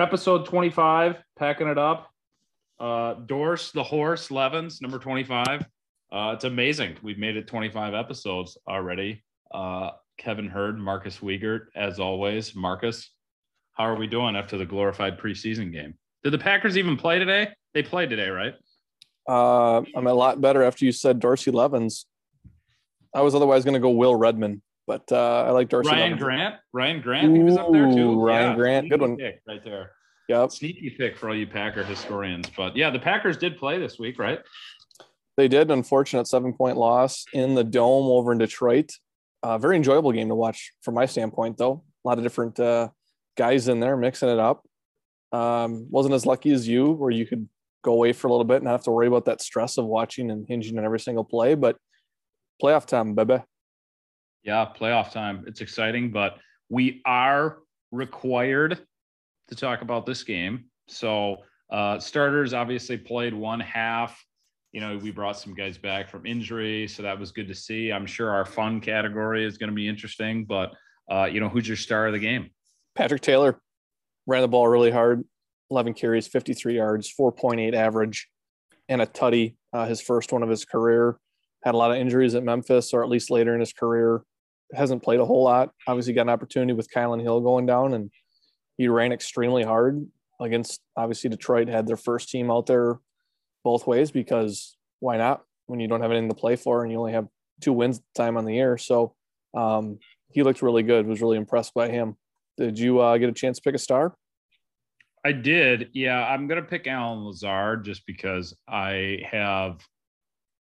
We're episode 25, packing it up. Uh, Dorse, the horse, Levens, number 25. Uh, it's amazing. We've made it 25 episodes already. Uh, Kevin Hurd, Marcus Wiegert, as always. Marcus, how are we doing after the glorified preseason game? Did the Packers even play today? They played today, right? Uh, I'm a lot better after you said Dorsey Levens. I was otherwise going to go Will Redmond, but uh, I like Dorsey. Ryan. Grant. Ryan Grant. He was up there too. Ooh, Ryan Grant. Good one. right there. Yep, Sneaky pick for all you Packer historians. But yeah, the Packers did play this week, right? they did. Unfortunate seven point loss in the dome over in Detroit. Uh, very enjoyable game to watch from my standpoint, though. A lot of different uh, guys in there mixing it up. Um, wasn't as lucky as you, where you could go away for a little bit and not have to worry about that stress of watching and hinging on every single play. But playoff time, baby. Yeah, playoff time. It's exciting, but we are required to talk about this game. So, uh, starters obviously played one half. You know, we brought some guys back from injury, so that was good to see. I'm sure our fun category is going to be interesting, but uh, you know, who's your star of the game? Patrick Taylor ran the ball really hard, 11 carries, 53 yards, 4.8 average, and a tutty. Uh, his first one of his career. Had a lot of injuries at Memphis, or at least later in his career. Hasn't played a whole lot. Obviously, got an opportunity with Kylin Hill going down, and he ran extremely hard against. Obviously, Detroit had their first team out there both ways because why not? When you don't have anything to play for and you only have two wins time on the year, so um, he looked really good. Was really impressed by him. Did you uh, get a chance to pick a star? I did. Yeah, I'm going to pick Allen Lazard just because I have,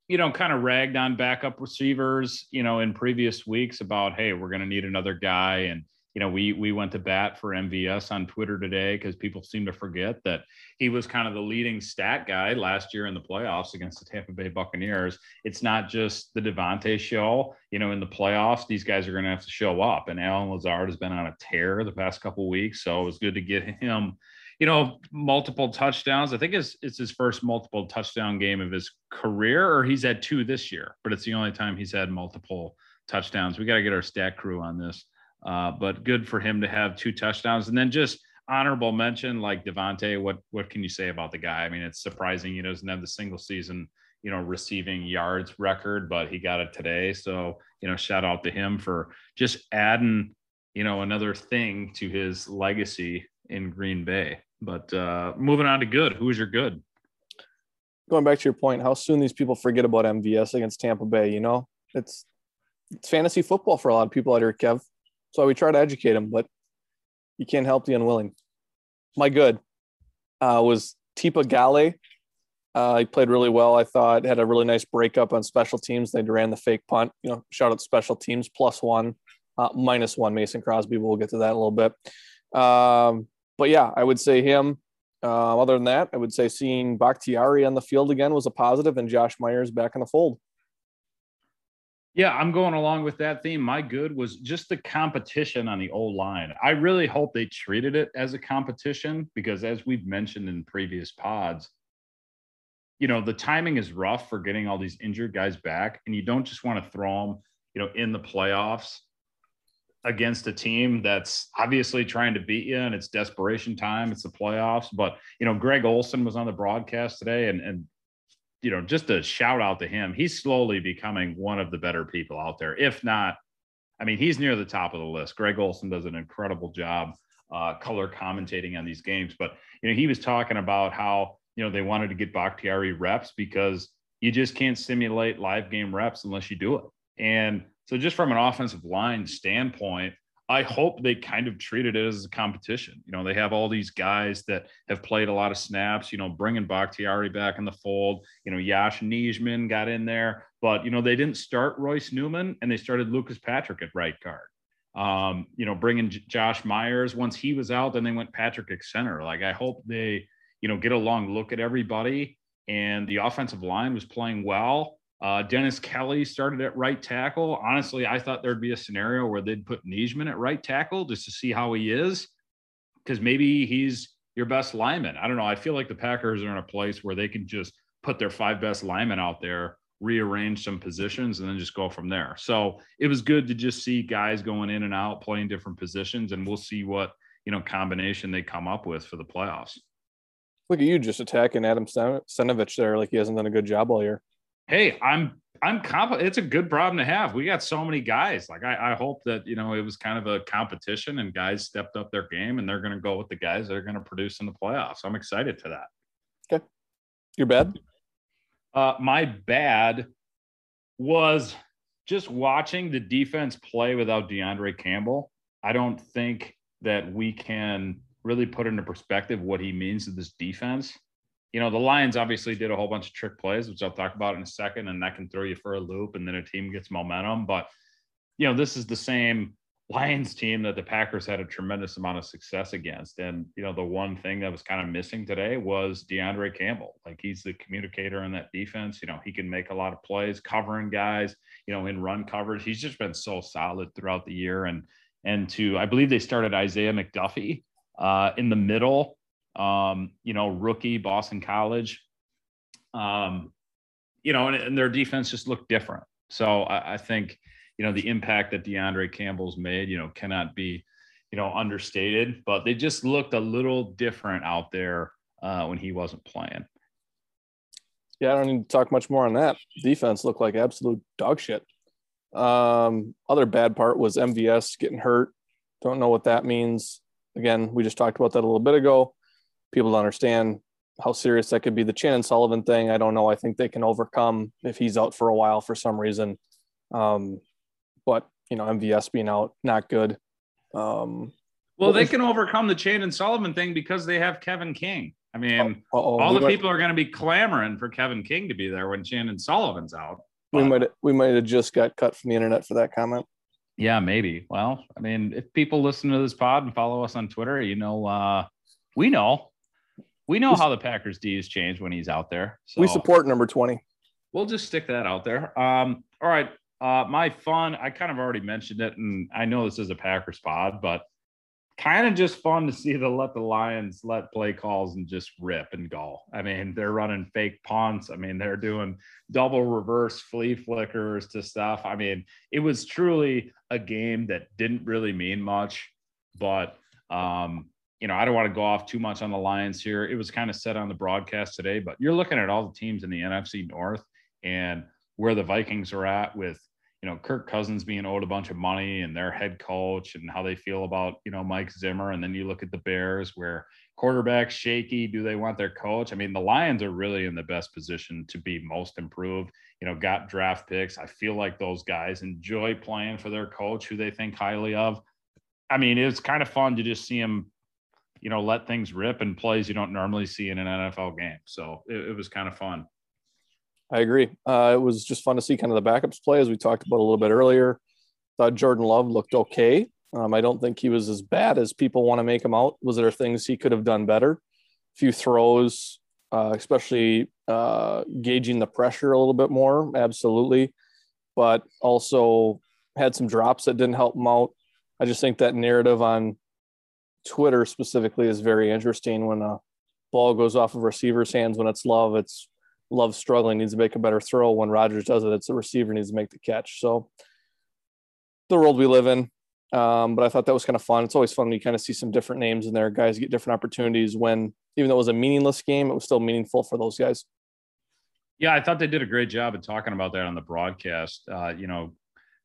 you know, kind of ragged on backup receivers, you know, in previous weeks about, hey, we're going to need another guy. And, you know, we we went to bat for MVS on Twitter today because people seem to forget that he was kind of the leading stat guy last year in the playoffs against the Tampa Bay Buccaneers. It's not just the Davante show, you know, in the playoffs, these guys are going to have to show up. And Allen Lazard has been on a tear the past couple weeks. So it was good to get him you know, multiple touchdowns. I think it's it's his first multiple touchdown game of his career, or he's had two this year, but it's the only time he's had multiple touchdowns. We got to get our stat crew on this. Uh, but good for him to have two touchdowns, and then just honorable mention like Davante. What what can you say about the guy? I mean, it's surprising he doesn't have the single season you know receiving yards record, but he got it today. So you know, shout out to him for just adding you know another thing to his legacy in Green Bay. But uh, moving on to good, who is your good? Going back to your point, how soon these people forget about MVS against Tampa Bay. You know, it's it's fantasy football for a lot of people out here, Kev. So we try to educate them, but you can't help the unwilling. My good uh, was Tipa Galeai. Uh, he played really well. I thought had a really nice breakup on special teams. They ran the fake punt. You know, shout out to special teams plus one, uh, minus one Mason Crosby. We'll get to that a little bit. Um, but yeah, I would say him. Uh, other than that, I would say seeing Bakhtiari on the field again was a positive, and Josh Myers back in the fold. Yeah, I'm going along with that theme. My good was just the competition on the old line. I really hope they treated it as a competition because, as we've mentioned in previous pods, you know, the timing is rough for getting all these injured guys back, and you don't just want to throw them, you know, in the playoffs against a team that's obviously trying to beat you and it's desperation time. It's the playoffs. But, you know, Greg Olsen was on the broadcast today and, and, you know, just a shout out to him. He's slowly becoming one of the better people out there. If not, I mean, he's near the top of the list. Greg Olsen does an incredible job uh, color commentating on these games. But, you know, he was talking about how, you know, they wanted to get Bakhtiari reps because you just can't simulate live game reps unless you do it. And so, just from an offensive line standpoint, I hope they kind of treated it as a competition. You know, they have all these guys that have played a lot of snaps, you know, bringing Bakhtiari back in the fold. You know, Yosh Nijman got in there, but, you know, they didn't start Royce Newman and they started Lucas Patrick at right guard. Um, you know, bringing J- Josh Myers once he was out, then they went Patrick at center. Like, I hope they, you know, get a long look at everybody. And the offensive line was playing well. Uh, Dennis Kelly started at right tackle. Honestly, I thought there'd be a scenario where they'd put Nijman at right tackle just to see how he is, because maybe he's your best lineman. I don't know. I feel like the Packers are in a place where they can just put their five best linemen out there, rearrange some positions, and then just go from there. So it was good to just see guys going in and out, playing different positions, and we'll see what you know combination they come up with for the playoffs. Look at you just attacking Adam Stenavich there like he hasn't done a good job all year. Hey, I'm I'm confident. It's a good problem to have. We got so many guys. Like I, I hope that you know it was kind of a competition and guys stepped up their game and they're going to go with the guys that are going to produce in the playoffs. I'm excited to that. Okay, your bad. Uh, my bad was just watching the defense play without De'Vondre Campbell. I don't think that we can really put into perspective what he means to this defense. You know, the Lions obviously did a whole bunch of trick plays, which I'll talk about in a second, and that can throw you for a loop, and then a team gets momentum. But, you know, this is the same Lions team that the Packers had a tremendous amount of success against. And, you know, the one thing that was kind of missing today was De'Vondre Campbell. Like he's the communicator in that defense. You know, he can make a lot of plays, covering guys, you know, in run coverage. He's just been so solid throughout the year. And, and to, I believe they started Isaiah McDuffie uh, in the middle, um, you know, rookie Boston College. Um, you know, and, and their defense just looked different. So I, I think, you know, the impact that De'Vondre Campbell's made, you know, cannot be, you know, understated, but they just looked a little different out there uh, when he wasn't playing. Yeah, I don't need to talk much more on that. Defense looked like absolute dog shit. Um, other bad part was MVS getting hurt. Don't know what that means. Again, we just talked about that a little bit ago. People don't understand how serious that could be. The Chandon Sullivan thing, I don't know. I think they can overcome if he's out for a while for some reason. Um, but you know, MVS being out, not good. Um, well, they was, can overcome the Chandon Sullivan thing because they have Kevin King. I mean, oh, all the might, people are going to be clamoring for Kevin King to be there when Chandon Sullivan's out. We might we might have just got cut from the internet for that comment. Yeah, maybe. Well, I mean, if people listen to this pod and follow us on Twitter, you know, uh, we know, we know how the Packers D has changed when he's out there. So we support number 20. We'll just stick that out there. Um, all right. Uh, my fun, I kind of already mentioned it, and I know this is a Packers pod, but kind of just fun to see the let the Lions let play calls and just rip and go. I mean, they're running fake punts. I mean, they're doing double reverse flea flickers to stuff. I mean, it was truly a game that didn't really mean much, but um, you know, I don't want to go off too much on the Lions here. It was kind of said on the broadcast today, but you're looking at all the teams in the NFC North and where the Vikings are at with you know, Kirk Cousins being owed a bunch of money and their head coach and how they feel about, you know, Mike Zimmer. And then you look at the Bears where quarterback shaky. Do they want their coach? I mean, the Lions are really in the best position to be most improved, you know, got draft picks. I feel like those guys enjoy playing for their coach who they think highly of. I mean, it's kind of fun to just see them, you know, let things rip and plays you don't normally see in an NFL game. So it, it was kind of fun. I agree. Uh, it was just fun to see kind of the backups play as we talked about a little bit earlier. Thought Jordan Love looked okay. Um, I don't think he was as bad as people want to make him out. Was there things he could have done better? A few throws, uh, especially uh, gauging the pressure a little bit more, absolutely. But also had some drops that didn't help him out. I just think that narrative on Twitter specifically is very interesting when a ball goes off of receiver's hands when it's love. It's Love struggling, needs to make a better throw. When Rodgers does it, it's the receiver needs to make the catch. So the world we live in. Um, but I thought that was kind of fun. It's always fun when you kind of see some different names in there. Guys get different opportunities when, even though it was a meaningless game, it was still meaningful for those guys. Yeah, I thought they did a great job of talking about that on the broadcast. Uh, you know,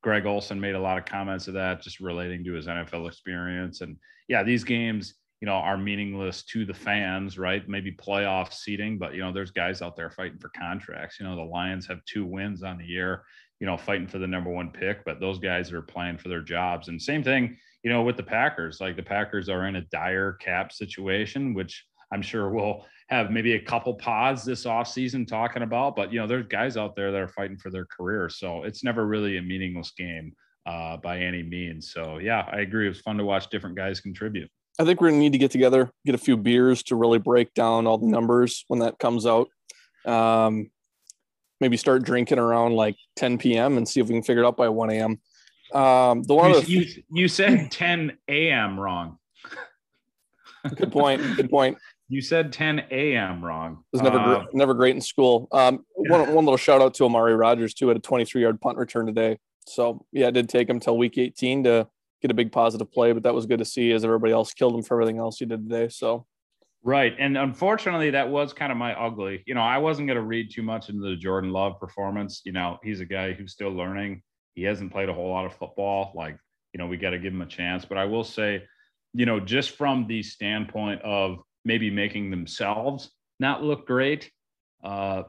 Greg Olsen made a lot of comments of that, just relating to his NFL experience. And yeah, these games, you know, are meaningless to the fans, right? Maybe playoff seating, but you know, there's guys out there fighting for contracts. You know, the Lions have two wins on the year, you know, fighting for the number one pick, but those guys are playing for their jobs. And same thing, you know, with the Packers. Like the Packers are in a dire cap situation, which I'm sure we'll have maybe a couple pods this offseason talking about. But you know, there's guys out there that are fighting for their career. So it's never really a meaningless game uh, by any means. So yeah, I agree. It was fun to watch different guys contribute. I think we're gonna need to get together, get a few beers to really break down all the numbers when that comes out. Um, maybe start drinking around like 10 p.m. and see if we can figure it out by 1 a.m. Um, the one you, you, you said 10 a.m. wrong. good point. Good point. You said 10 a.m. wrong. It was never uh, never great in school. Um, one, one little shout out to Amari Rodgers too at a 23 yard punt return today. So yeah, it did take him till week 18 to get a big positive play, but that was good to see as everybody else killed him for everything else he did today. So Right. And unfortunately, that was kind of my ugly. You know, I wasn't going to read too much into the Jordan Love performance. You know, he's a guy who's still learning. He hasn't played a whole lot of football. Like, you know, we got to give him a chance. But I will say, you know, just from the standpoint of maybe making themselves not look great uh,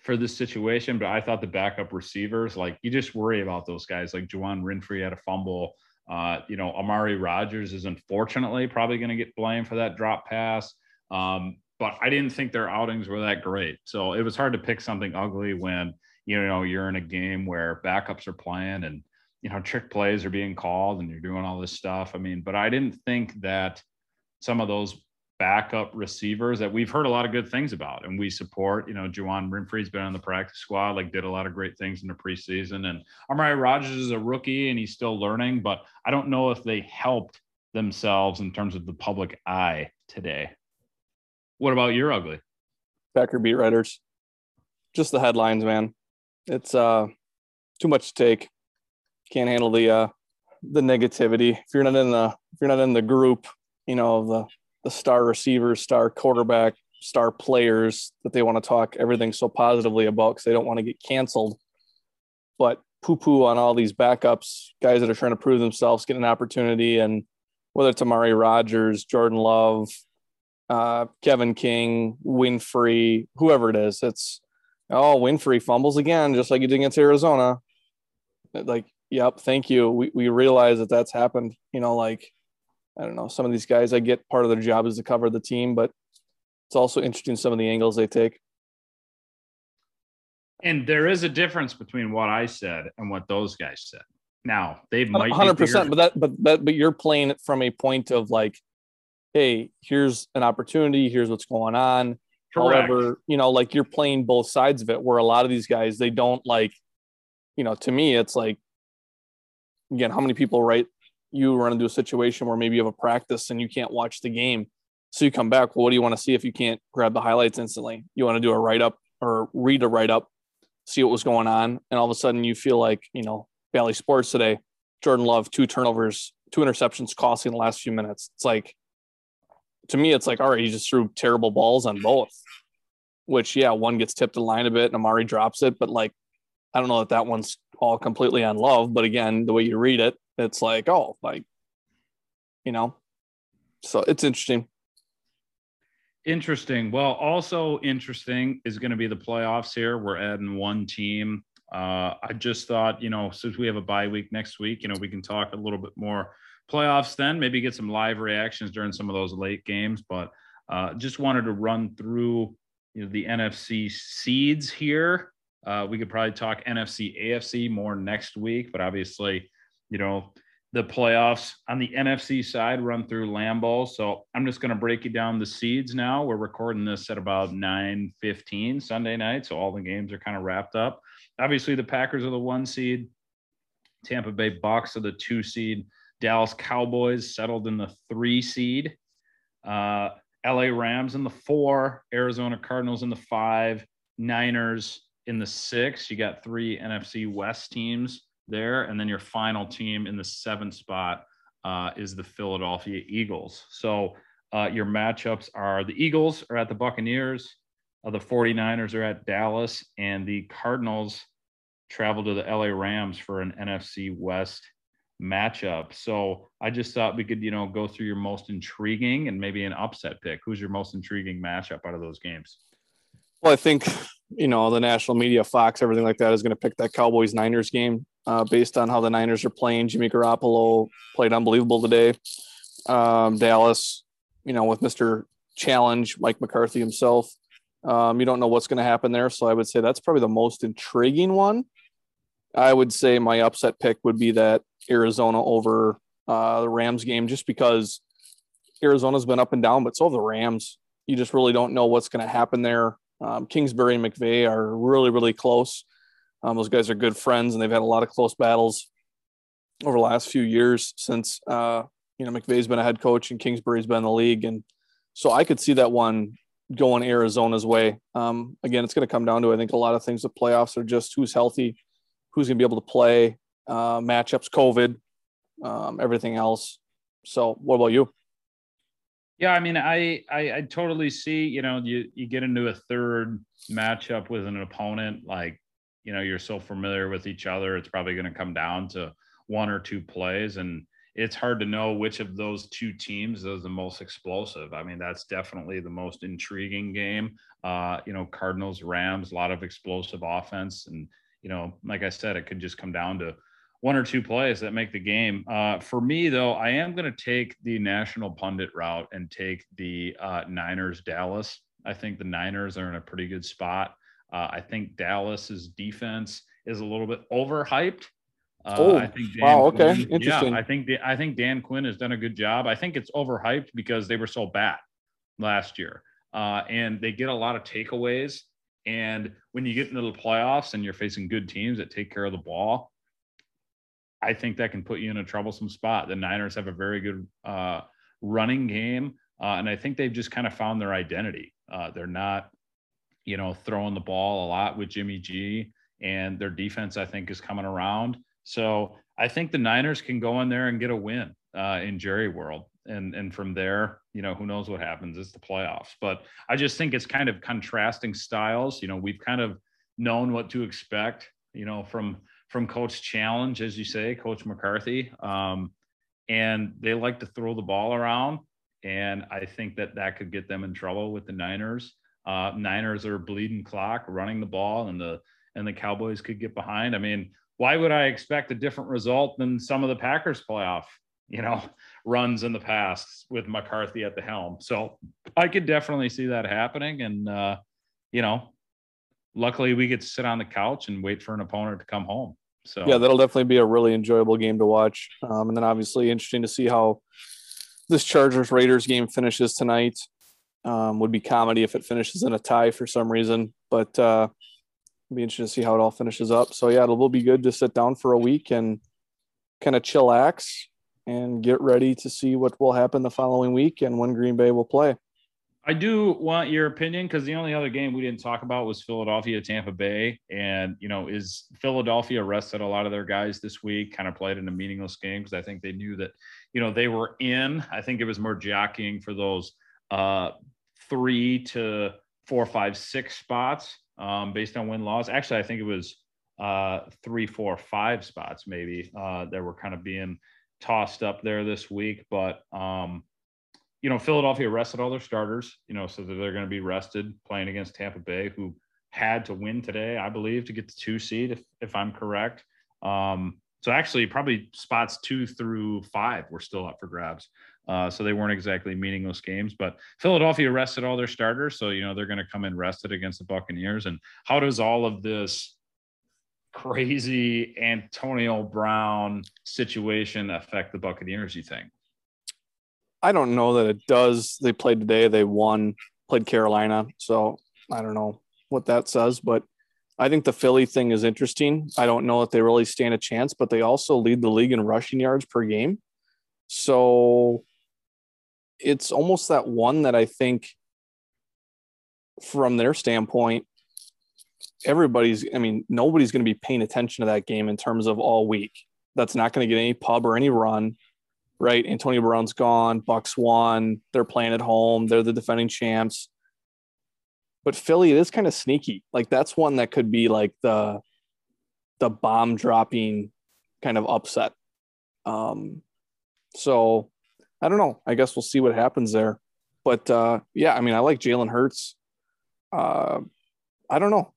for this situation, but I thought the backup receivers, like, you just worry about those guys. Like, Juwann Winfree had a fumble. Uh, you know, Amari Rodgers is unfortunately probably going to get blamed for that drop pass. Um, but I didn't think their outings were that great. So it was hard to pick something ugly when, you know, you're in a game where backups are playing and, you know, trick plays are being called and you're doing all this stuff. I mean, but I didn't think that some of those backup receivers that we've heard a lot of good things about and we support, you know, Juwann Winfree's been on the practice squad, like did a lot of great things in the preseason. And Amari Rodgers is a rookie and he's still learning, but I don't know if they helped themselves in terms of the public eye today. What about your ugly? Packer beat writers. Just the headlines, man. It's uh too much to take. Can't handle the uh the negativity. If you're not in the if you're not in the group, you know, the the star receivers, star quarterback, star players that they want to talk everything so positively about because they don't want to get canceled. But poo poo on all these backups, guys that are trying to prove themselves, get an opportunity, and whether it's Amari Rodgers, Jordan Love, uh, Kevin King, Winfree, whoever it is. It's oh Winfree fumbles again, just like he did against Arizona. Like, yep, thank you. We we realize that that's happened. You know, like I don't know, some of these guys. I get part of their job is to cover the team, but it's also interesting some of the angles they take. And there is a difference between what I said and what those guys said. Now they might hundred percent, but that but that but you're playing it from a point of like hey, here's an opportunity, here's what's going on. Correct. However, you know, like you're playing both sides of it where a lot of these guys, they don't like, you know, to me, it's like, again, how many people, right? You run into a situation where maybe you have a practice and you can't watch the game. So you come back, well, what do you want to see if you can't grab the highlights instantly? You want to do a write up or read a write up, see what was going on. And all of a sudden you feel like, you know, Valley Sports today, Jordan Love, two turnovers, two interceptions costing the last few minutes. It's like, to me, it's like, all right, he just threw terrible balls on both. Which, yeah, one gets tipped the line a bit and Amari drops it, but like, I don't know that that one's all completely on love. But again, the way you read it, it's like, oh, like, you know, so it's interesting. Interesting. Well, also interesting is going to be the playoffs here. We're adding one team. Uh, I just thought, you know, since we have a bye week next week, you know, we can talk a little bit more playoffs then, maybe get some live reactions during some of those late games. But uh, just wanted to run through you know, the NFC seeds here. Uh, we could probably talk NFC, AFC more next week, but obviously, you know, the playoffs on the NFC side run through Lambeau. So I'm just going to break you down the seeds now. We're recording this at about 9 15 Sunday night. So all the games are kind of wrapped up. Obviously, the Packers are the one seed, Tampa Bay Bucks are the two seed. Dallas Cowboys settled in the three seed. Uh, LA Rams in the four, Arizona Cardinals in the five, Niners in the six. You got three NFC West teams there. And then your final team in the seventh spot uh, is the Philadelphia Eagles. So uh, your matchups are the Eagles are at the Buccaneers, uh, the 49ers are at Dallas, and the Cardinals travel to the LA Rams for an NFC West matchup. So I just thought we could, you know, go through your most intriguing and maybe an upset pick. Who's your most intriguing matchup out of those games? Well, I think, you know, the national media, Fox, everything like that is going to pick that Cowboys Niners game uh, based on how the Niners are playing. Jimmy Garoppolo played unbelievable today. Um, Dallas, you know, with Mr. Challenge, Mike McCarthy himself. Um, you don't know what's going to happen there. So I would say that's probably the most intriguing one. I would say my upset pick would be that Arizona over uh, the Rams game just because Arizona's been up and down, but so have the Rams. You just really don't know what's going to happen there. Um, Kingsbury and McVay are really, really close. Um, those guys are good friends, and they've had a lot of close battles over the last few years since uh, you know McVay's been a head coach and Kingsbury's been in the league, and so I could see that one going Arizona's way. Um, again, it's going to come down to I think a lot of things. The playoffs are just who's healthy, who's going to be able to play, uh, matchups, COVID, um, everything else. So, what about you? Yeah, I mean, I, I I totally see. You know, you you get into a third matchup with an opponent like, you know, you're so familiar with each other. It's probably going to come down to one or two plays, and it's hard to know which of those two teams is the most explosive. I mean, that's definitely the most intriguing game. Uh, you know, Cardinals, Rams, a lot of explosive offense. And, you know, like I said, it could just come down to one or two plays that make the game. Uh, for me, though, I am going to take the national pundit route and take the uh, Niners Dallas. I think the Niners are in a pretty good spot. Uh, I think Dallas's defense is a little bit overhyped. Uh, oh, I think Dan wow. Okay, Quinn, interesting. Yeah, I think the, I think Dan Quinn has done a good job. I think it's overhyped because they were so bad last year, uh, and they get a lot of takeaways. And when you get into the playoffs and you're facing good teams that take care of the ball, I think that can put you in a troublesome spot. The Niners have a very good uh, running game, uh, and I think they've just kind of found their identity. Uh, they're not, you know, throwing the ball a lot with Jimmy G, and their defense, I think, is coming around. So I think the Niners can go in there and get a win uh, in Jerry World. And, and from there, you know, who knows what happens? It's the playoffs. But I just think it's kind of contrasting styles. You know, we've kind of known what to expect, you know, from from Coach Challenge, as you say, Coach McCarthy. Um, and they like to throw the ball around. And I think that that could get them in trouble with the Niners. Uh, Niners are bleeding clock, running the ball, and the and the Cowboys could get behind. I mean, why would I expect a different result than some of the Packers playoff, you know, runs in the past with McCarthy at the helm? So I could definitely see that happening. And, uh, you know, luckily we get to sit on the couch and wait for an opponent to come home. So yeah, that'll definitely be a really enjoyable game to watch. Um, and then obviously interesting to see how this Chargers Raiders game finishes tonight. Um, would be comedy if it finishes in a tie for some reason, but uh, be interesting to see how it all finishes up. So yeah, it will be good to sit down for a week and kind of chillax and get ready to see what will happen the following week and when Green Bay will play. I do want your opinion because the only other game we didn't talk about was Philadelphia Tampa Bay. And, you know, is Philadelphia rested a lot of their guys this week, kind of played in a meaningless game because I think they knew that, you know, they were in. I think it was more jockeying for those uh, three to four, five, six spots um, based on win loss. Actually, I think it was uh, three, four, five spots maybe uh, that were kind of being tossed up there this week. But um, you know, Philadelphia rested all their starters, you know, so that they're going to be rested playing against Tampa Bay, who had to win today, I believe, to get the two seed, if, if I'm correct. Um, so actually, probably spots two through five were still up for grabs. Uh, so they weren't exactly meaningless games, but Philadelphia rested all their starters. So, you know, they're going to come in rested against the Buccaneers. And how does all of this crazy Antonio Brown situation affect the Buccaneers, you think? I don't know that it does. They played today, they won, played Carolina. So I don't know what that says, but I think the Philly thing is interesting. I don't know if they really stand a chance, but they also lead the league in rushing yards per game. So it's almost that one that I think from their standpoint, everybody's, I mean, nobody's going to be paying attention to that game in terms of all week. That's not going to get any pub or any run, right? Antonio Brown's gone, Bucks won, they're playing at home, they're the defending champs. But Philly, it is kind of sneaky. Like that's one that could be like the the bomb dropping kind of upset. Um, so I don't know. I guess we'll see what happens there. But uh, yeah, I mean, I like Jalen Hurts. Uh, I don't know.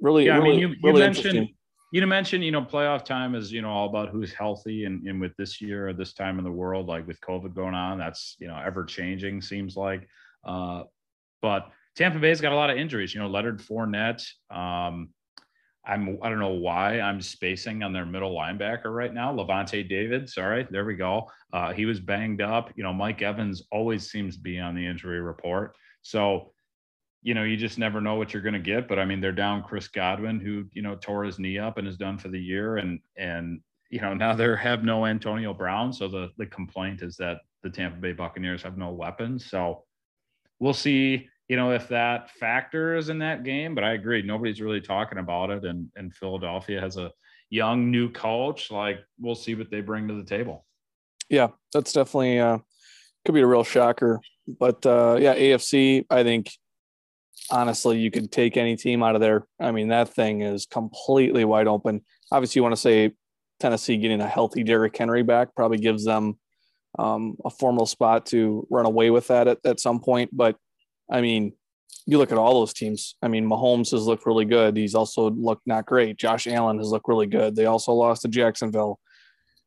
Really, yeah, really, I mean, you, you really mentioned you mentioned you know playoff time is you know all about who's healthy and, and with this year or this time in the world like with covid going on that's you know ever changing seems like uh, but tampa bay's got a lot of injuries you know leonard Fournette, um, I'm I don't know why I'm spacing on their middle linebacker right now. Lavonte David, sorry, there we go. Uh, he was banged up. You know, Mike Evans always seems to be on the injury report. So, you know, you just never know what you're going to get. But I mean, they're down Chris Godwin, who you know tore his knee up and is done for the year, and and you know now they have no Antonio Brown. So the the complaint is that the Tampa Bay Buccaneers have no weapons. So we'll see you know, if that factor is in that game, but I agree, nobody's really talking about it. And and Philadelphia has a young new coach. Like we'll see what they bring to the table. Yeah, that's definitely uh, could be a real shocker. But uh, yeah, AFC, I think honestly, you could take any team out of there. I mean, that thing is completely wide open. Obviously, you want to say Tennessee getting a healthy Derrick Henry back probably gives them um, a formal spot to run away with that at, at some point. But I mean, you look at all those teams. I mean, Mahomes has looked really good. He's also looked not great. Josh Allen has looked really good. They also lost to Jacksonville.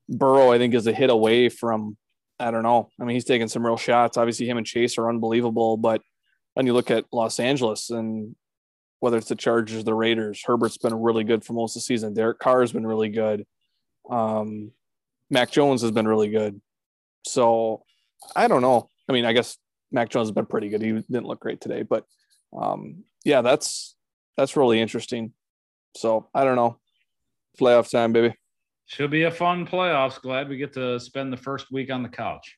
Burrow, I think, is a hit away from, I don't know. I mean, he's taking some real shots. Obviously, him and Chase are unbelievable. But when you look at Los Angeles and whether it's the Chargers, the Raiders, Herbert's been really good for most of the season. Derek Carr has been really good. Um, Mac Jones has been really good. So I don't know. I mean, I guess Mac Jones has been pretty good. He didn't look great today, but um, yeah, that's that's really interesting. So I don't know. Playoff time, baby. Should be a fun playoffs. Glad we get to spend the first week on the couch.